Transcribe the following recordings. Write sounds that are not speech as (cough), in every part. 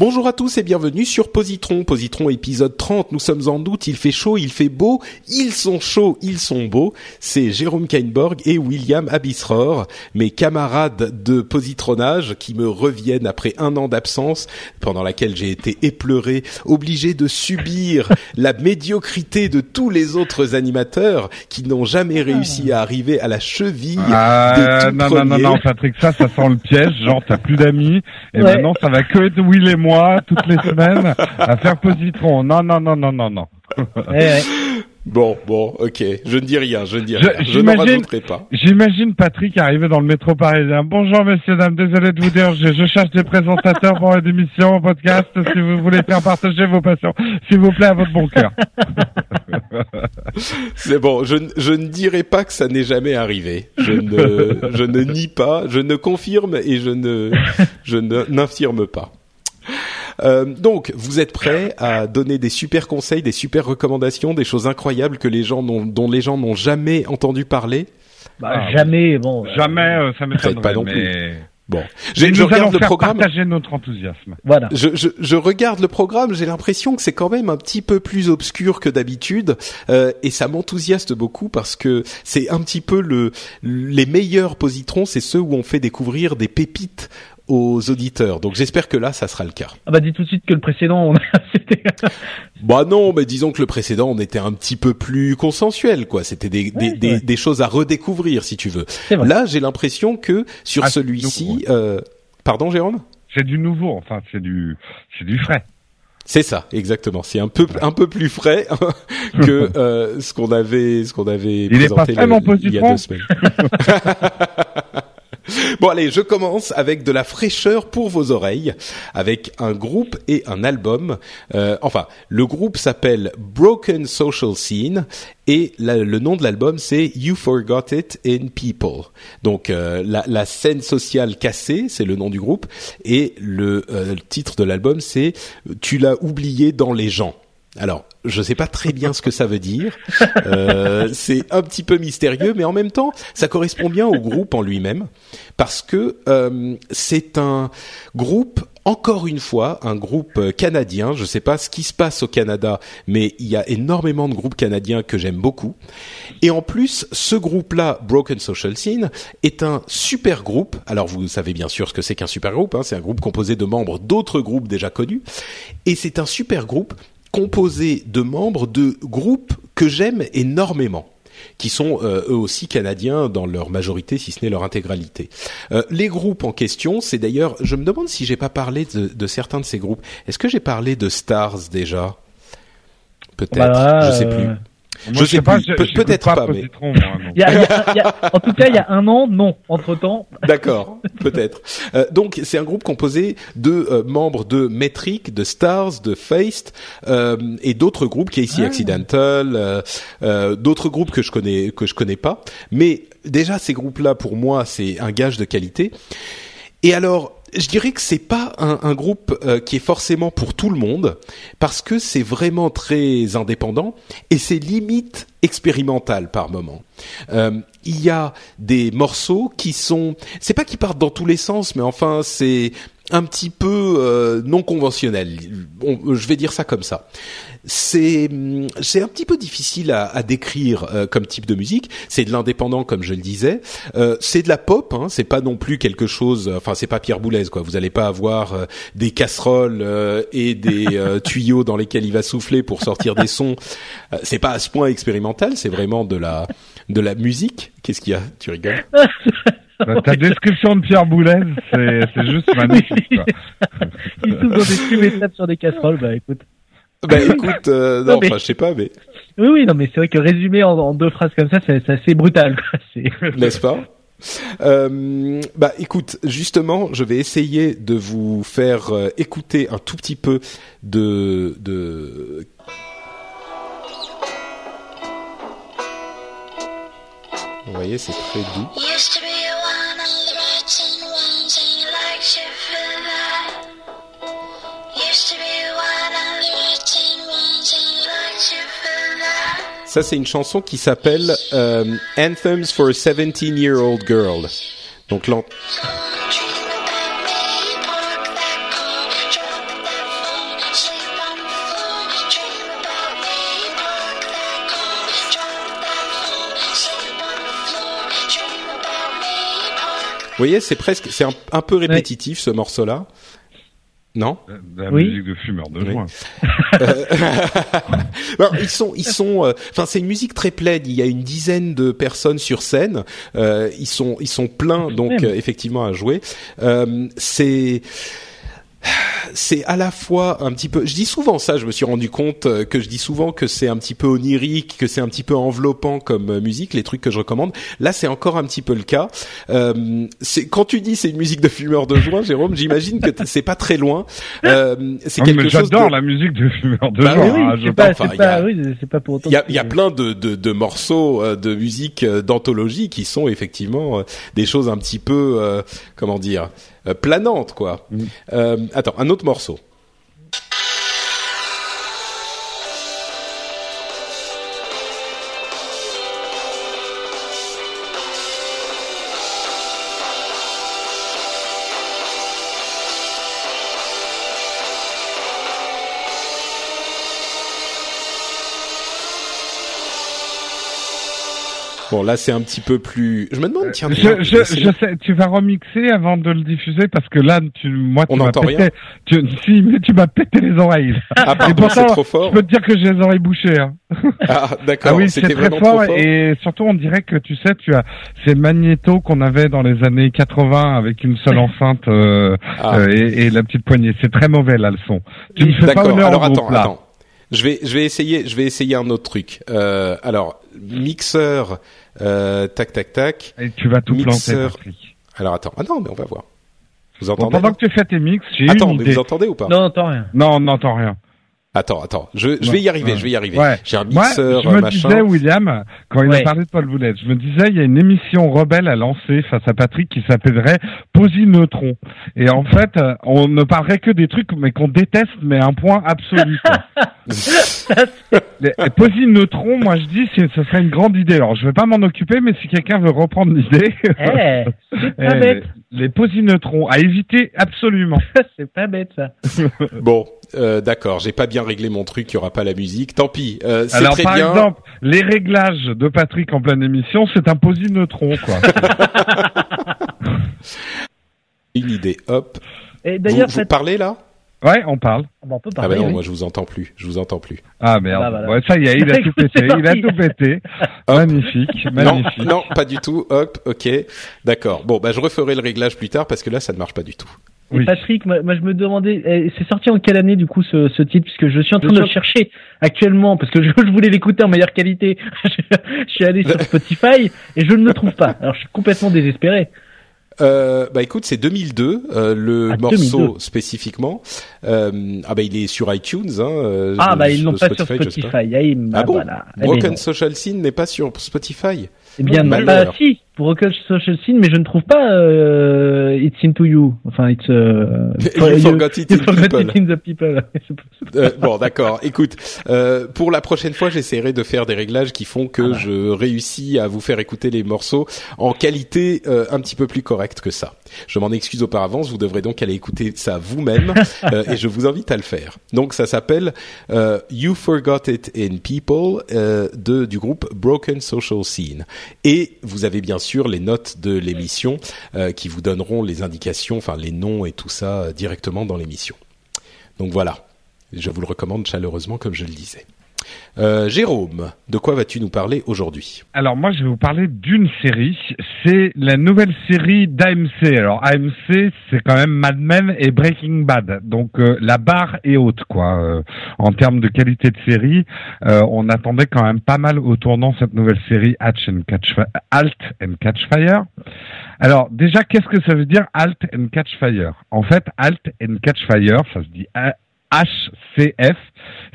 Bonjour à tous et bienvenue sur Positron. Positron épisode 30. Nous sommes en août, il fait chaud, il fait beau, ils sont chauds, ils sont beaux. C'est Jérôme Kainborg et William Abisror, mes camarades de positronnage qui me reviennent après un an d'absence pendant laquelle j'ai été épleuré, obligé de subir (laughs) la médiocrité de tous les autres animateurs qui n'ont jamais réussi à arriver à la cheville Ah, des tout non, non, non, non, Patrick, ça, ça sent le piège. Genre, t'as plus d'amis. Et Ouais. maintenant, ça va que être Will et moi, toutes les semaines, à faire positron. Non, non, non, non, non, non. Eh. Bon, bon, ok. Je ne dis rien, je ne dis rien. Je n'en rajouterai pas. J'imagine Patrick arriver dans le métro parisien. Bonjour, messieurs, dames. Désolé de vous dire, je, cherche des présentateurs pour une émission, podcast. Si vous voulez faire partager vos passions, s'il vous plaît, à votre bon cœur. (laughs) C'est bon, je, ne- je ne dirai pas que ça n'est jamais arrivé. Je ne, je ne nie pas, je ne confirme et je ne, je n'infirme pas. Euh, donc, vous êtes prêts à donner des super conseils, des super recommandations, des choses incroyables que les gens n'ont, dont les gens n'ont jamais entendu parler Bah, Ah, jamais, bon. Jamais, euh, ça m'étonnerait. pas non mais... Bon, Mais je, je nous allons regarde le faire programme. partager notre enthousiasme. Voilà. Je, je, je regarde le programme, j'ai l'impression que c'est quand même un petit peu plus obscur que d'habitude, euh, et ça m'enthousiaste beaucoup parce que c'est un petit peu le les meilleurs positrons, c'est ceux où on fait découvrir des pépites aux auditeurs. Donc j'espère que là, ça sera le cas. Ah bah dis tout de suite que le précédent, on a... (laughs) c'était- (laughs) Bah non, mais disons que le précédent, on était un petit peu plus consensuel, quoi. C'était des, des, Ouais, des, ouais. des choses à redécouvrir, si tu veux. Là, j'ai l'impression que sur Ah, celui-ci, euh, pardon, Jérôme? C'est du nouveau, enfin, c'est du, c'est du frais. C'est ça, exactement. C'est un peu un peu plus frais (laughs) que euh, ce qu'on avait ce qu'on avait Il est pas présenté le- il y a deux semaines. Bon allez, je commence avec de la fraîcheur pour vos oreilles, avec un groupe et un album. Euh, enfin, le groupe s'appelle Broken Social Scene et le nom de l'album c'est You Forgot It in People. Donc euh, la, scène sociale cassée, c'est le nom du groupe, et euh, le titre de l'album c'est Tu l'as oublié dans les gens. Alors, je sais pas très bien ce que ça veut dire. Euh, c'est un petit peu mystérieux, mais en même temps, ça correspond bien au groupe en lui-même, parce que euh, c'est un groupe, encore une fois, un groupe euh, canadien. Je sais pas ce qui se passe au Canada, mais il y a énormément de groupes canadiens que j'aime beaucoup. Et en plus, ce groupe-là, Broken Social Scene, est un super groupe. Alors, vous savez bien sûr ce que c'est qu'un super groupe. Hein. C'est un groupe composé de membres d'autres groupes déjà connus, et c'est un super groupe composé de membres de groupes que j'aime énormément qui sont euh, eux aussi canadiens dans leur majorité, si ce n'est leur intégralité. Euh, les groupes en question, c'est d'ailleurs, je me demande si j'ai pas parlé de, de certains de ces groupes. Est-ce que j'ai parlé de Stars déjà? Peut-être, Bah, je sais euh, plus. Moi, Je sais j'écoute peut-être pas, mais- Positron, moi, donc. il y a- il y a- il y a- en tout cas, il y a un an, non. Entre temps, (laughs) D'accord, peut-être. Euh, donc c'est un groupe composé de euh, membres de Metric, de Stars, de Faced euh, et d'autres groupes, Casey Accidental, euh, euh, d'autres groupes que je connais que je connais pas. Mais déjà ces groupes-là pour moi c'est un gage de qualité. Et alors je dirais que c'est pas un, un groupe euh, qui est forcément pour tout le monde parce que c'est vraiment très indépendant et c'est limite expérimental par moment. Euh, il y a des morceaux qui sont, c'est pas qu'ils partent dans tous les sens, mais enfin c'est un petit peu euh, non conventionnel. On- je vais dire ça comme ça. C'est c'est un petit peu difficile à, à décrire euh, comme type de musique. C'est de l'indépendant comme je le disais. Euh, c'est de la pop. Hein, c'est pas non plus quelque chose. Enfin, c'est pas Pierre Boulez quoi. Vous allez pas avoir euh, des casseroles euh, et des euh, (laughs) tuyaux dans lesquels il va souffler pour sortir des sons. Euh, c'est pas à ce point expérimental. C'est vraiment de la de la musique. Qu'est-ce qu'il y a? Tu rigoles? (laughs) Bah, Ta description de Pierre Boulez, c'est c'est juste (laughs) magnifique. Quoi. Ils sont dans des tubes et sur des casseroles, bah écoute. Bah écoute, euh, (laughs) non, Non, mais- enfin je sais pas, mais Oui, oui, non, mais c'est vrai que résumer en, en deux phrases comme ça, c'est c'est assez brutal, quoi. C'est- n'est-ce pas? Euh, bah écoute, justement, je vais essayer de vous faire euh, écouter un tout petit peu de de you like to feel that. Ça, c'est une chanson qui s'appelle euh, Anthems for a 17-year-old girl. Donc voyez, c'est presque, c'est un, un peu répétitif ce morceau-là. Non? De la Oui. musique de fumeur de Oui. joint. Non, (laughs) ils sont, ils sont. euh, Enfin, c'est une musique très plaide. Il y a une dizaine de personnes sur scène. Euh, ils sont, ils sont pleins donc euh, effectivement à jouer. Euh, c'est c'est à la fois un petit peu. Je dis souvent ça. Je me suis rendu compte euh, que je dis souvent que c'est un petit peu onirique, que c'est un petit peu enveloppant comme euh, musique. Les trucs que je recommande. Là, c'est encore un petit peu le cas. Euh, c'est quand tu dis c'est une musique de fumeur de joint, Jérôme. J'imagine que c'est pas très loin. Euh, c'est quelque mais chose. j'adore de- la musique de fumeur de Bah joint. oui, hein, je c'est pas, enfin, il y a- pas, oui, c'est pas pour autant. Il y a, y plein de, de, de morceaux euh, de musique d'anthologie qui sont effectivement des choses un petit peu, euh, comment dire, euh, planantes, quoi. Euh, attends, un autre morceau. Bon, là, c'est un petit peu plus. Je me demande, tiens, tiens, Je, je, je sais, tu vas remixer avant de le diffuser parce que là, tu, moi, tu On m'as pété, tu, si, mais tu m'as pété les oreilles. (laughs) Ah, pardon, c'est trop fort. Je peux te dire que j'ai les oreilles bouchées. Hein. Ah, Ah d'accord. oui, c'est C'était très vraiment fort, trop fort. et surtout on dirait que tu sais, tu as ces magnétos qu'on avait dans les années 80 avec une seule (laughs) enceinte euh, Ah. euh, et, et la petite poignée. C'est très mauvais là le son. Tu me fais pas honneur Alors au attends, groupe, là. Je vais, je vais essayer, je vais essayer un autre truc. Euh, alors, mixeur, euh, tac, tac, tac. Et tu vas tout Mixeur. planter, Patrick. Alors attends, ah non, mais on va voir. Vous Bon, entendez pendant que tu fais tes mix, j'ai Attends, une mais idée. vous entendez ou pas Non, attends rien. Non, on n'entend rien. Attends, attends. Je, je Ouais, vais y arriver, ouais. je vais y arriver. Ouais. J'ai un Moi, mixeur, je me machin. disais, William, quand il a parlé de Paul Boulette, je me disais, il y a une émission rebelle à lancer face à Patrick qui s'appellerait Posy Neutron. Et en fait, euh, on ne parlerait que des trucs, mais qu'on déteste, mais à un point absolu. quoi. (laughs) les, les Posy Neutron, moi je dis, ce serait une grande idée. Alors, je vais pas m'en occuper, mais si quelqu'un veut reprendre l'idée, Eh, (laughs) les, les Posy Neutrons, à éviter absolument. (laughs) c'est pas bête, ça. (laughs) Bon, euh, d'accord, j'ai pas bien réglé mon truc, il y aura pas la musique. Tant pis, euh, c'est Alors, très par bien. exemple, les réglages de Patrick en pleine émission, c'est un Posy Neutron, quoi. (laughs) Une idée, hop. Et Vous, d'ailleurs, vous faites- parlez là? Ouais, on parle. Bon, on peut Ah parler. bah non, oui. moi je vous entends plus, je vous entends plus. Ah merde. Bah, voilà. Ouais, ça y est, il a (laughs) tout pété. Il a tout pété. Magnifique, Non, magnifique. non, pas du tout. Hop, ok, d'accord. Bon, bah je referai le réglage plus tard parce que là ça ne marche pas du tout. Et Oui. Patrick, moi, moi, je me demandais, eh, c'est sorti en quelle année du coup ce, ce titre? Puisque je suis en train de le chercher actuellement parce que je, je voulais l'écouter en meilleure qualité. (laughs) je, je suis allé sur (laughs) Spotify et je ne le trouve pas. Alors je suis complètement désespéré. Euh, bah écoute, c'est 2002, euh, le Ah, morceau 2002. spécifiquement. Euh, ah bah il est sur iTunes. Hein, euh, Ah bah ils l'ont pas sur je sais pas. Spotify. Ah, bah, Ah bon voilà. Broken. Social Scene n'est pas sur Spotify. Eh bien, Malheur. bah si, pour Social Scene, mais je ne trouve pas euh, It's into you. Enfin, it's. Euh, (laughs) You forgot it you in forgot people. it in the people. (laughs) Euh, bon, d'accord. Écoute, euh, pour la prochaine fois, j'essaierai de faire des réglages qui font Ah que bah. je réussis à vous faire écouter les morceaux en qualité un petit peu plus correcte que ça. Je m'en excuse auparavant. Vous devrez donc aller écouter ça vous-même (laughs) et je vous invite à le faire. Donc, ça s'appelle You Forgot It in People de du groupe Broken Social Scene. Et vous avez bien sûr les notes de l'émission euh, qui vous donneront les indications, enfin les noms et tout ça euh, directement dans l'émission. Donc voilà. Je vous le recommande chaleureusement, comme je le disais. Euh, Jérôme, de quoi vas-tu nous parler aujourd'hui Alors moi, je vais vous parler d'une série. C'est la nouvelle série d'AMC. Alors AMC, c'est quand même Mad Men et Breaking Bad. Donc euh, la barre est haute, quoi. Euh, en termes de qualité de série, on attendait quand même pas mal au tournant cette nouvelle série and Catch Halt and Catch Fire. Alors déjà, qu'est-ce que ça veut dire Halt and Catch Fire? En fait, Halt and Catch Fire, ça se dit HCF,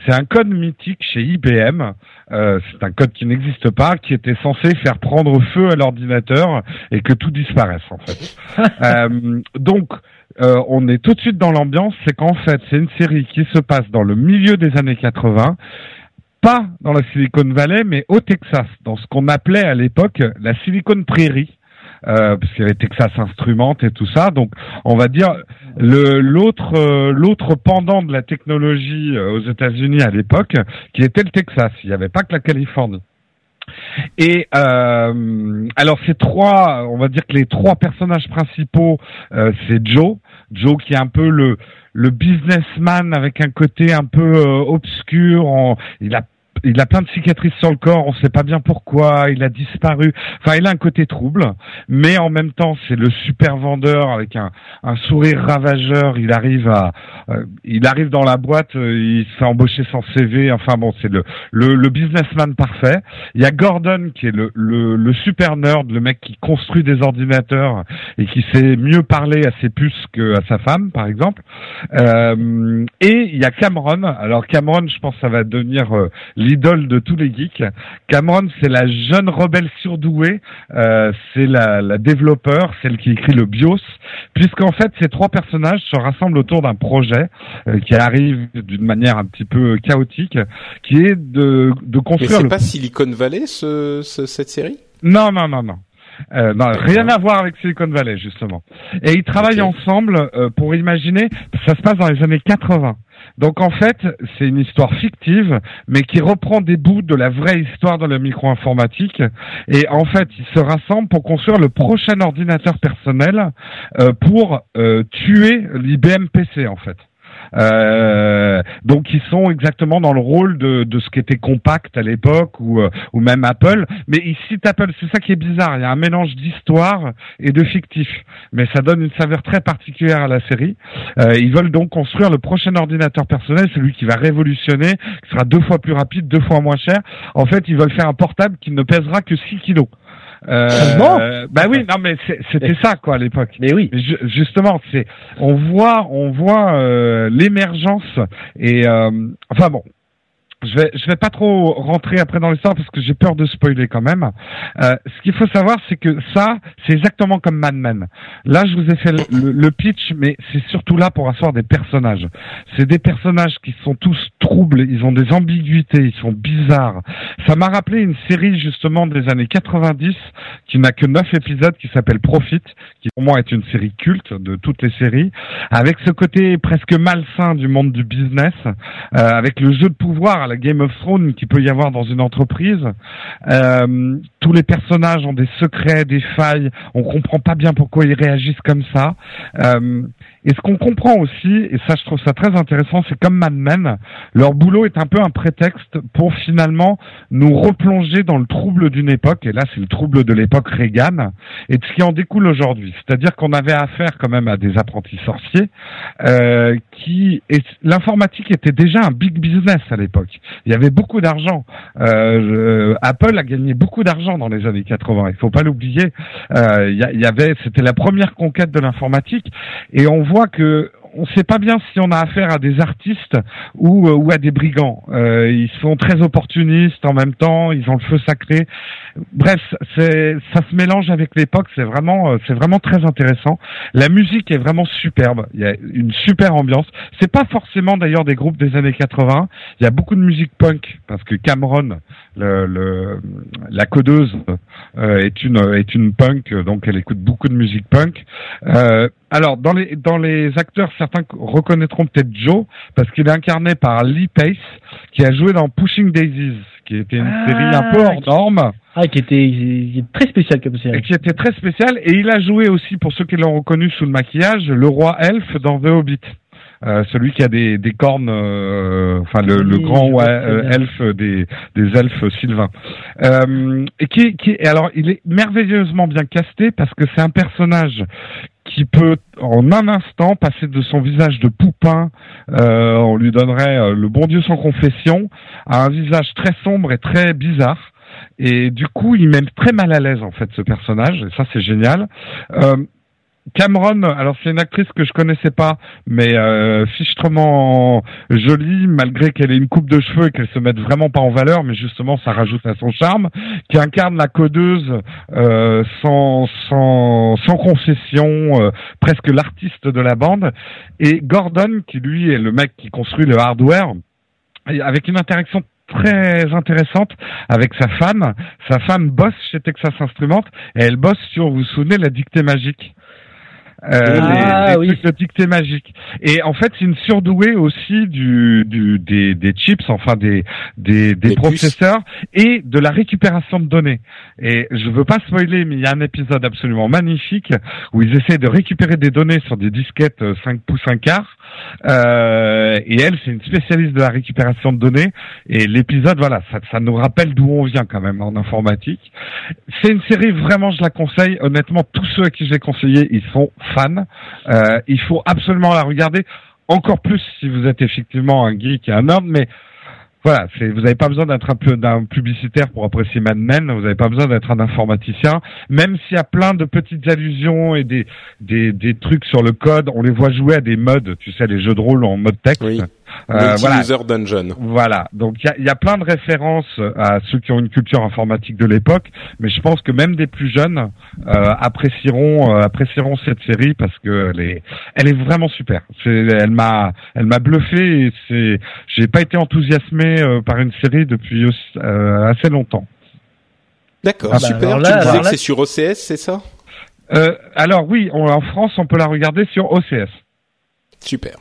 c'est un code mythique chez IBM. Euh, c'est un code qui n'existe pas, qui était censé faire prendre feu à l'ordinateur et que tout disparaisse en fait. (laughs) Euh, donc, euh, on est tout de suite dans l'ambiance. C'est qu'en fait, c'est une série qui se passe dans le milieu des années 80 pas dans la Silicon Valley, mais au Texas, dans ce qu'on appelait à l'époque la Silicon Prairie. Euh, parce qu'il y avait Texas Instruments et tout ça, donc on va dire le l'autre euh, l'autre pendant de la technologie euh, aux États-Unis à l'époque, qui était le Texas. Il n'y avait pas que la Californie. Et euh, alors ces trois, on va dire que les trois personnages principaux, euh, c'est Joe, Joe qui est un peu le le businessman avec un côté un peu euh, obscur. en- il a il a plein de cicatrices sur le corps, on sait pas bien pourquoi, il a disparu. Enfin, il a un côté trouble, mais en même temps, c'est le super vendeur avec un, un sourire ravageur. Il arrive à, euh, il arrive dans la boîte, euh, il se fait embaucher sans CV. Enfin bon, c'est le, le le businessman parfait. Il y a Gordon qui est le, le le super nerd, le mec qui construit des ordinateurs et qui sait mieux parler à ses puces que à sa femme, par exemple. Euh, et il y a Cameron. Alors Cameron, je pense, ça va devenir euh, l'idole de tous les geeks. Cameron, c'est la jeune rebelle surdouée. Euh, c'est la, la développeur, celle qui écrit le BIOS, puisqu'en fait, ces trois personnages se rassemblent autour d'un projet euh, qui arrive d'une manière un petit peu chaotique, qui est de, de Mais construire c'est le pas Silicon Valley ce, ce- cette série? Non, non, non, non. Euh, non, rien à voir avec Silicon Valley justement. Et ils travaillent ensemble euh, pour imaginer. Ça se passe dans les années 80. Donc en fait, c'est une histoire fictive, mais qui reprend des bouts de la vraie histoire de la micro-informatique. Et en fait, ils se rassemblent pour construire le prochain ordinateur personnel euh, pour euh, tuer l'IBM PC en fait. Euh, donc ils sont exactement dans le rôle de, de ce qu'était Compact à l'époque ou, euh, ou même Apple. Mais ils citent Apple, c'est ça qui est bizarre. Il y a un mélange d'histoire et de fictif, mais ça donne une saveur très particulière à la série. Euh, ils veulent donc construire le prochain ordinateur personnel, celui qui va révolutionner, qui sera deux fois plus rapide, deux fois moins cher. En fait, ils veulent faire un portable qui ne pèsera que 6 kilos. Euh, Bon. bah oui, non mais c'était ça quoi à l'époque. Mais oui. Justement, c'est on voit on voit euh, l'émergence et euh, enfin bon. Je vais je vais pas trop rentrer après dans l'histoire parce que j'ai peur de spoiler quand même. Euh, ce qu'il faut savoir c'est que ça c'est exactement comme Mad Men. Là je vous ai fait le- le pitch mais c'est surtout là pour asseoir des personnages. C'est des personnages qui sont tous troubles, ils ont des ambiguïtés, ils sont bizarres. Ça m'a rappelé une série justement des années 90 qui n'a que neuf épisodes qui s'appelle Profit, qui pour moi est une série culte de toutes les séries, avec ce côté presque malsain du monde du business, euh, avec le jeu de pouvoir à la Game of Thrones qui peut y avoir dans une entreprise. Euh, tous les personnages ont des secrets, des failles, on comprend pas bien pourquoi ils réagissent comme ça. Euh, et ce qu'on comprend aussi, et ça je trouve ça très intéressant, c'est comme Mad Men, leur boulot est un peu un prétexte pour finalement nous replonger dans le trouble d'une époque, et là c'est le trouble de l'époque Reagan, et de ce qui en découle aujourd'hui. C'est-à-dire qu'on avait affaire quand même à des apprentis sorciers, euh, qui l'informatique était déjà un big business à l'époque. Il y avait beaucoup d'argent. Euh, Apple a gagné beaucoup d'argent dans les années 80. Il faut pas l'oublier. Euh, il y avait, c'était la première conquête de l'informatique, et on voit que on sait pas bien si on a affaire à des artistes ou, euh, ou à des brigands. Euh, ils sont très opportunistes en même temps, ils ont le feu sacré. Bref, ça se mélange avec l'époque. C'est vraiment, euh, vraiment très intéressant. La musique est vraiment superbe. Il y a une super ambiance. C'est pas forcément d'ailleurs des groupes des années 80. Il y a beaucoup de musique punk parce que Cameron, la codeuse, est une est une punk, donc elle écoute beaucoup de musique punk. Alors dans les dans les acteurs, certains reconnaîtront peut-être Joe parce qu'il est incarné par Lee Pace qui a joué dans Pushing Daisies, qui était une Ah, série un peu hors qui- norme Ah, qui était, qui très spécial comme et série. qui était très spécial. Et il a joué aussi, pour ceux qui l'ont reconnu sous le maquillage, le roi elfe dans The Hobbit. Euh, celui qui a des, des cornes, euh, enfin le, le Oui, grand ouais, euh, elfe des, des elfes sylvains. Euh, et qui, qui, et alors il est merveilleusement bien casté parce que c'est un personnage qui peut en un instant passer de son visage de poupin, euh, on lui donnerait euh, le bon Dieu sans confession, à un visage très sombre et très bizarre. Et du coup, il met très mal à l'aise en fait ce personnage, et ça c'est génial. Euh, Cameron, alors c'est une actrice que je connaissais pas, mais euh, fichtrement jolie, malgré qu'elle ait une coupe de cheveux et qu'elle se mette vraiment pas en valeur, mais justement ça rajoute à son charme, qui incarne la codeuse euh, sans, sans, sans concession, euh, presque l'artiste de la bande, et Gordon, qui lui est le mec qui construit le hardware, avec une interaction très intéressante avec sa femme. Sa femme bosse chez Texas Instruments et elle bosse sur, vous vous souvenez, la dictée magique. Euh, Ah, les, les oui. trucs magique. Et en fait, c'est une surdouée aussi du, du des, des chips, enfin des des, des processeurs et de la récupération de données. Et je veux pas spoiler, mais il y a un épisode absolument magnifique où ils essaient de récupérer des données sur des disquettes euh, 5 pouces 1 quart. Euh, et elle, c'est une spécialiste de la récupération de données. Et l'épisode, voilà, ça, ça nous rappelle d'où on vient quand même en informatique. C'est une série vraiment, je la conseille. Honnêtement, tous ceux à qui je l'ai conseillé, ils sont fans. Euh, il faut absolument la regarder. Encore plus si vous êtes effectivement un geek et un homme, mais voilà, vous n'avez pas besoin d'être un publicitaire pour apprécier Mad Men, vous n'avez pas besoin d'être un informaticien, même s'il y a plein de petites allusions et des, trucs sur le code, on les voit jouer à des modes, tu sais, les jeux de rôle en mode texte. Euh, voilà, dungeon. voilà, donc il y a, il y a plein de références à ceux qui ont une culture informatique de l'époque, mais je pense que même des plus jeunes euh, apprécieront euh, apprécieront cette série parce que elle est elle est vraiment super. C'est elle m'a elle m'a bluffé et c'est j'ai pas été enthousiasmé euh, par une série depuis euh, assez longtemps. D'accord, Ah bah, super. alors tu là- me disais que là- c'est sur OCS, c'est ça? Euh, alors oui, on- en France on peut la regarder sur OCS. Super.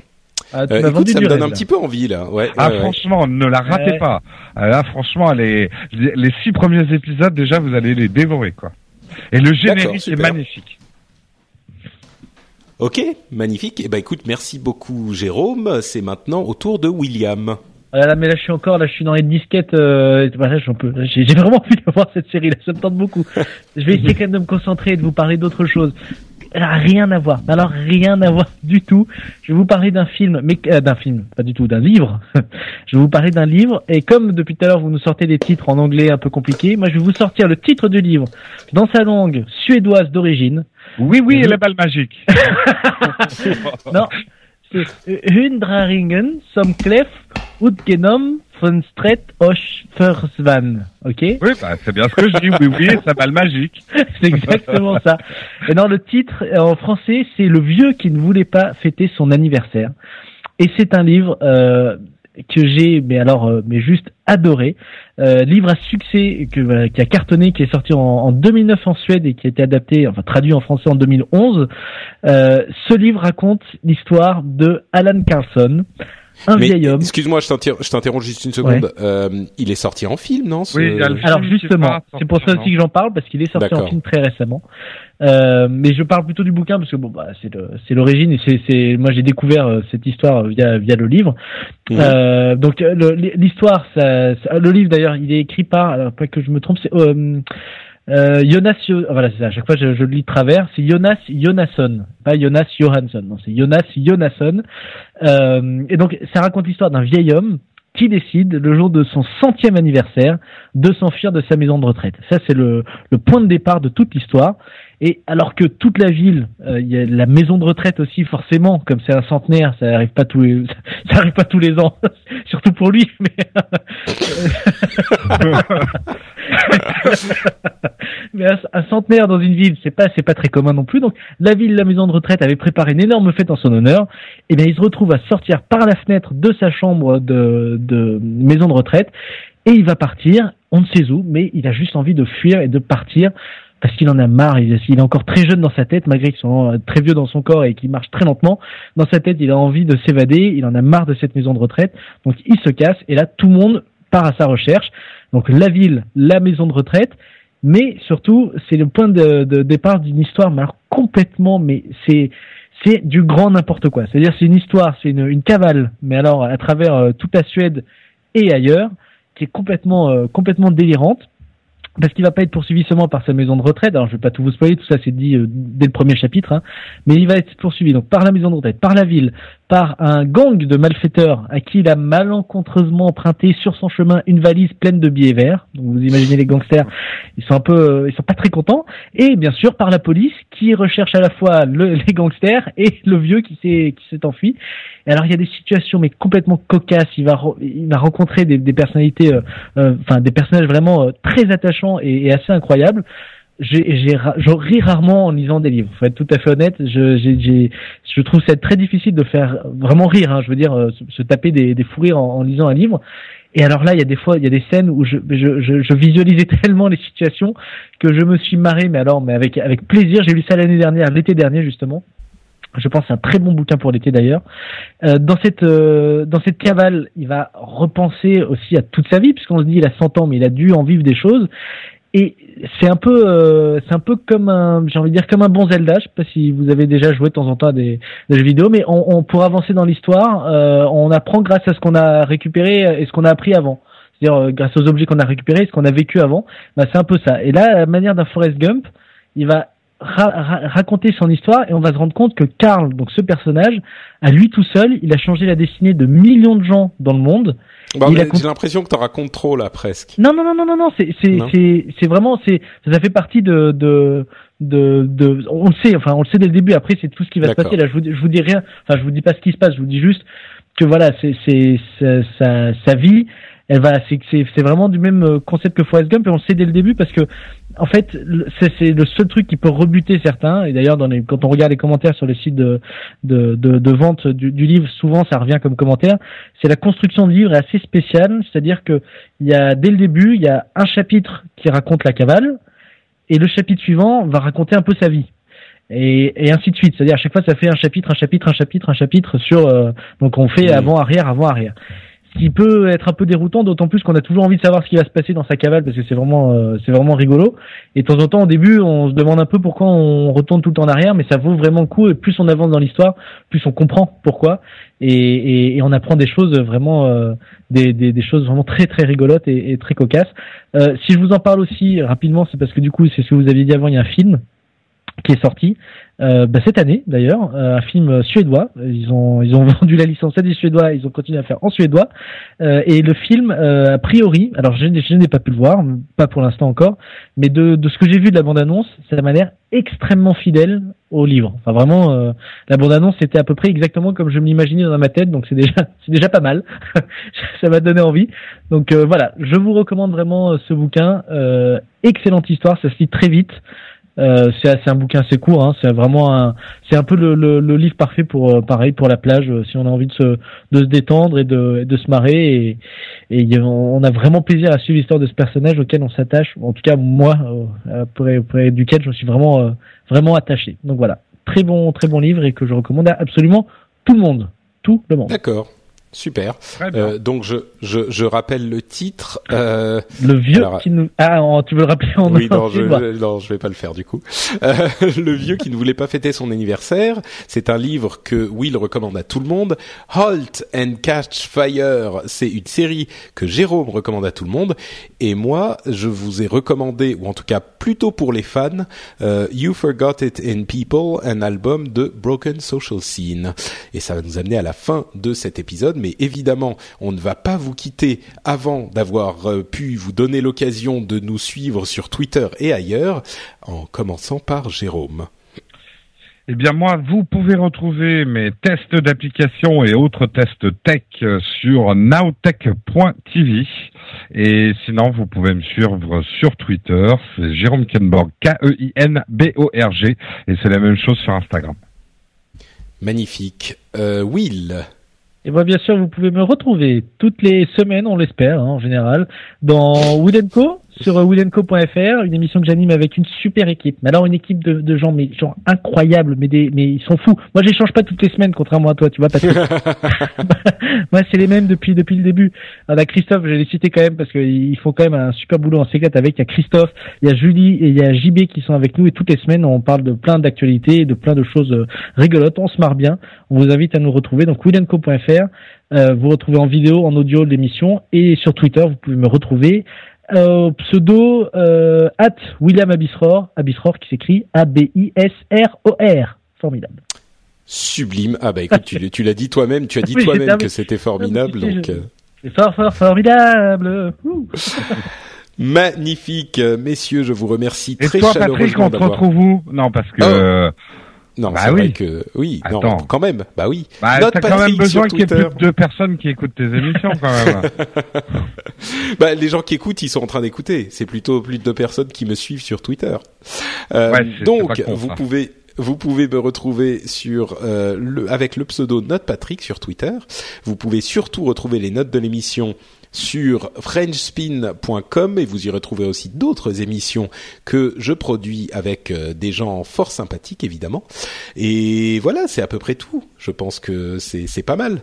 Ah, Euh, écoute, ça me donne un petit peu envie là. Ouais. Ah ouais, ouais. franchement, ne la ratez Ouais. pas. Ah, Là franchement, les les six premiers épisodes déjà vous allez les dévorer quoi. Et le générique est magnifique. Ok, magnifique. Eh ben écoute, merci beaucoup Jérôme. C'est maintenant au tour de William. Ah là, là, mais là, je suis encore, là, je suis dans les disquettes, euh, bah, là, j'en peux, j'ai vraiment (laughs) envie de voir cette série, là, ça me tente beaucoup. Je vais essayer quand même de me concentrer et de vous parler d'autre chose. Elle a rien à voir. Alors, rien à voir du tout. Je vais vous parler d'un film, mais, euh, d'un film, pas du tout, d'un livre. (laughs) je vais vous parler d'un livre, et comme depuis tout à l'heure, vous nous sortez des titres en anglais un peu compliqués, moi, je vais vous sortir le titre du livre dans sa langue suédoise d'origine. Oui, oui, et la balle magique. (laughs) (laughs) Non, c'est Hundraringen som Clef Utgenom Stret Försvann. Ok? Oui, bah, c'est bien ce que je dis. Oui, oui, sa balle magique. (laughs) C'est exactement ça. Et dans le titre, euh, en français, c'est Le vieux qui ne voulait pas fêter son anniversaire. Et c'est un livre euh, que j'ai, mais alors, euh, mais juste adoré. Euh, livre à succès que, qui a cartonné, qui est sorti en, en 2009 en Suède et qui a été adapté, enfin traduit en français en 2011. Euh, ce livre raconte l'histoire de Alan Carlson, un Mais vieil homme. excuse-moi, je t'inter- je t'interromps juste une seconde. Euh, il est sorti en film, non ce- Oui, il y a le- Alors justement, c'est pour ça aussi que j'en parle parce qu'il est sorti en film très récemment. Euh, mais je parle plutôt du bouquin parce que bon bah c'est le l'origine et c'est c'est moi j'ai découvert euh, cette histoire via via le livre. Euh, donc euh, le- l'histoire ça, ça- le livre d'ailleurs il est écrit par alors pas que je me trompe c'est euh, Jonas Yo- voilà c'est ça à chaque fois je, je le lis de travers c'est Jonas Jonasson pas Jonas Johansson non c'est Jonas Jonasson euh, et donc ça raconte l'histoire d'un vieil homme qui décide, le jour de son centième anniversaire, de s'enfuir de sa maison de retraite. Ça, c'est le, le point de départ de toute l'histoire. Et alors que toute la ville, euh, il y a la maison de retraite aussi, forcément, comme c'est un centenaire, ça arrive pas tous les, (laughs) ça arrive pas tous les ans, (laughs) surtout pour lui. Mais, (laughs) mais un, centenaire dans une ville, c'est pas, c'est pas très commun non plus. Donc la ville, la maison de retraite avait préparé une énorme fête en son honneur. Et bien il se retrouve à sortir par la fenêtre de sa chambre de, de maison de retraite et il va partir. On ne sait où, mais il a juste envie de fuir et de partir parce qu'il en a marre. Il, il est encore très jeune dans sa tête, malgré qu'il soit très vieux dans son corps et qu'il marche très lentement. Dans sa tête, il a envie de s'évader. Il en a marre de cette maison de retraite. Donc il se casse et là, tout le monde part à sa recherche. Donc la ville, la maison de retraite. Mais surtout, c'est le point de, départ d'une histoire, mais complètement, mais c'est c'est du grand n'importe quoi. C'est-à-dire c'est une histoire, c'est une, une cavale, mais alors à travers euh, toute la Suède et ailleurs, qui est complètement euh, complètement délirante parce qu'il va pas être poursuivi seulement par sa maison de retraite. Alors je vais pas tout vous spoiler, tout ça c'est dit euh, dès le premier chapitre, hein, mais il va être poursuivi donc par la maison de retraite, par la ville, par un gang de malfaiteurs à qui il a malencontreusement emprunté sur son chemin une valise pleine de billets verts. Donc vous imaginez les gangsters, ils sont un peu, euh, ils sont pas très contents. Et bien sûr par la police qui recherche à la fois le- (laughs) les gangsters et le vieux qui s'est qui s'est enfui. Et alors il y a des situations mais complètement cocasses. Il va re- il va rencontrer des, des personnalités, euh, euh, enfin des personnages vraiment euh, très attachants et, et assez incroyables. Je ris rarement en lisant des livres. Faut être tout à fait honnête. Je, j'ai- je trouve ça très difficile de faire vraiment rire. Hein, je veux dire, euh, se, se taper des, des fous rires en, en lisant un livre. Et alors là, il y a des fois, il y a des scènes où je, je, je, je visualisais (laughs) tellement les situations que je me suis marré, mais alors, mais avec, avec plaisir. J'ai lu ça l'année dernière, l'été dernier justement. Je pense c'est un très bon bouquin pour l'été d'ailleurs. Euh, dans cette euh, dans cette cavale, il va repenser aussi à toute sa vie, puisqu'on se dit il a 100 ans, mais il a dû en vivre des choses. Et c'est un peu euh, c'est un peu comme un j'ai envie de dire comme un bon Zelda. Je sais pas si vous avez déjà joué de temps en temps à des, des jeux vidéo, mais on, on pour avancer dans l'histoire, euh, on apprend grâce à ce qu'on a récupéré et ce qu'on a appris avant. C'est-à-dire euh, grâce aux objets qu'on a récupérés, et ce qu'on a vécu avant. Bah, c'est un peu ça. Et là, à la manière d'un Forrest Gump, il va ra- ra- raconter son histoire et on va se rendre compte que Carl, donc ce personnage, à lui tout seul, il a changé la destinée de millions de gens dans le monde. Bah, con- J'ai l'impression que t'en racontes trop là presque. Non, non, non, non, non, non, c'est, c'est, Non. c'est, c'est vraiment, c'est, ça fait partie de, de, de, de, on le sait, enfin, on le sait dès le début. Après, c'est tout ce qui va se passer. Là, je vous, je vous dis rien. Enfin, je vous dis pas ce qui se passe. Je vous dis juste que voilà, c'est, c'est, c'est- sa, sa vie. Elle va, c'est, vraiment du même euh, concept que Forrest Gump et on le sait dès le début parce que, en fait, c'est, le seul truc qui peut rebuter certains. Et d'ailleurs, dans les, quand on regarde les commentaires sur les sites de, de, de, de vente du, du livre, souvent ça revient comme commentaire. C'est la construction du livre est assez spéciale, c'est-à-dire que il y a dès le début, il y a un chapitre qui raconte la cavale et le chapitre suivant va raconter un peu sa vie. Et, et ainsi de suite. C'est-à-dire à chaque fois, ça fait un chapitre, un chapitre, un chapitre, un chapitre sur. euh, donc on fait avant arrière, avant arrière. Qui peut être un peu déroutant, d'autant plus qu'on a toujours envie de savoir ce qui va se passer dans sa cavale parce que c'est vraiment, euh, c'est vraiment rigolo. Et de temps en temps, au début, on se demande un peu pourquoi on retourne tout le temps en arrière, mais ça vaut vraiment le coup. Et plus on avance dans l'histoire, plus on comprend pourquoi. Et, et, et on apprend des choses vraiment, euh, des, des, des choses vraiment très très rigolotes et, et très cocasses. Euh, si je vous en parle aussi rapidement, c'est parce que du coup, c'est ce que vous aviez dit avant, il y a un film qui est sorti euh, bah, cette année d'ailleurs, euh, un film suédois. Ils ont ils ont (laughs) vendu la licence à des Suédois, ils ont continué à faire en suédois. Euh, et le film, euh, a priori, alors je, je n'ai pas pu le voir, pas pour l'instant encore, mais de, de ce que j'ai vu de la bande-annonce, ça m'a l'air extrêmement fidèle au livre. Enfin vraiment, euh, la bande-annonce c'était à peu près exactement comme je me l'imaginais dans ma tête, donc c'est déjà (laughs) c'est déjà pas mal. (laughs) ça m'a donné envie. Donc euh, voilà, je vous recommande vraiment ce bouquin. Excellente histoire, ça se lit très vite. Euh, c'est un bouquin assez court, hein, c'est vraiment un, c'est un peu le, le, le livre parfait pour euh, pareil pour la plage, euh, si on a envie de se de se détendre et de, de se marrer et, et on a vraiment plaisir à suivre l'histoire de ce personnage auquel on s'attache. En tout cas moi, auprès, auprès duquel je me suis vraiment vraiment attaché. Donc voilà, très bon très bon livre et que je recommande à absolument tout le monde, tout le monde. D'accord. Super. Très bien. Euh, donc je, je je rappelle le titre. Euh, Le vieux Alors, qui nous ah tu veux le rappeler en oui, (laughs) non, je- non, je vais pas le faire du coup. Euh, le vieux qui ne voulait pas fêter son anniversaire, c'est un livre que Will recommande à tout le monde. Halt and Catch Fire, c'est une série que Jérôme recommande à tout le monde. Et moi, je vous ai recommandé, ou en tout cas plutôt pour les fans, euh, You Forgot It in People, un album de Broken Social Scene. Et ça va nous amener à la fin de cet épisode. Mais évidemment, on ne va pas vous quitter avant d'avoir euh, pu vous donner l'occasion de nous suivre sur Twitter et ailleurs, en commençant par Jérôme. Eh bien moi, vous pouvez retrouver mes tests d'application et autres tests tech euh, sur nowtech.tv. Et sinon, vous pouvez me suivre sur Twitter, c'est Jérôme Kenborg, K-E-I-N-B-O-R-G, et c'est la même chose sur Instagram. Magnifique. Euh, Will, Et moi, bien sûr, vous pouvez me retrouver toutes les semaines, on l'espère, hein, en général, dans Woodenco, sur euh, woodenco.fr, une émission que j'anime avec une super équipe. Mais alors, une équipe de, de gens, mais genre incroyables, mais des, mais ils sont fous. Moi, j'échange pas toutes les semaines, contrairement à toi, tu vois, parce que (laughs) (laughs) moi, c'est les mêmes depuis depuis le début. On a Christophe, je vais les citer quand même parce qu'ils font quand même un super boulot en s'éclate avec. Il y a Christophe, il y a Julie et il y a JB qui sont avec nous et toutes les semaines, on parle de plein d'actualités, et de plein de choses euh, rigolotes. On se marre bien. On vous invite à nous retrouver donc woodenco.fr. Euh, vous retrouvez en vidéo, en audio l'émission et sur Twitter, vous pouvez me retrouver euh, pseudo euh, at William Abisror, Abisror qui s'écrit A-B-I-S-R-O-R. Formidable. sublime. Ah bah écoute, tu, tu l'as dit toi-même, tu as dit (laughs) Oui, toi-même que c'était formidable, donc euh, C'est fort, fort, formidable. (laughs) Magnifique, messieurs, je vous remercie Et très toi, Patrick, on te retrouve où? Non, parce que... Oh. Non, Bah c'est oui. vrai que oui, non, quand même, bah oui. bah, Note t'as quand même besoin qu'il y ait plus de deux personnes qui écoutent tes émissions, quand même. (laughs) Bah, les gens qui écoutent, ils sont en train d'écouter. C'est plutôt plus de deux personnes qui me suivent sur Twitter. Euh, Ouais, c'est- donc, c'est pas con, vous ça. pouvez vous pouvez me retrouver sur euh, le avec le pseudo Note Patrick sur Twitter. Vous pouvez surtout retrouver les notes de l'émission sur frenchspin.com et vous y retrouvez aussi d'autres émissions que je produis avec euh, des gens fort sympathiques évidemment. Et voilà, c'est à peu près tout. Je pense que c'est pas mal.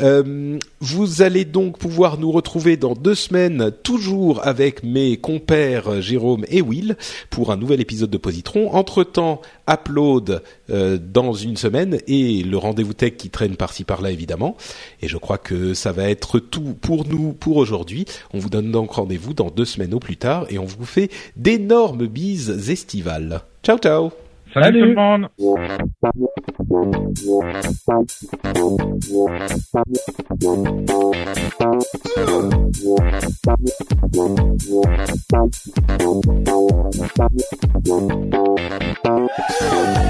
Euh, vous allez donc pouvoir nous retrouver dans deux semaines, toujours avec mes compères euh, Jérôme et Will, pour un nouvel épisode de Positron. Entre-temps, upload euh, dans une semaine et le rendez-vous tech qui traîne par-ci par-là évidemment. Et je crois que ça va être tout pour nous pour aujourd'hui. On vous donne donc rendez-vous dans deux semaines au plus tard et on vous fait d'énormes bises estivales. Ciao ciao Salut, Salut. tout le monde (laughs)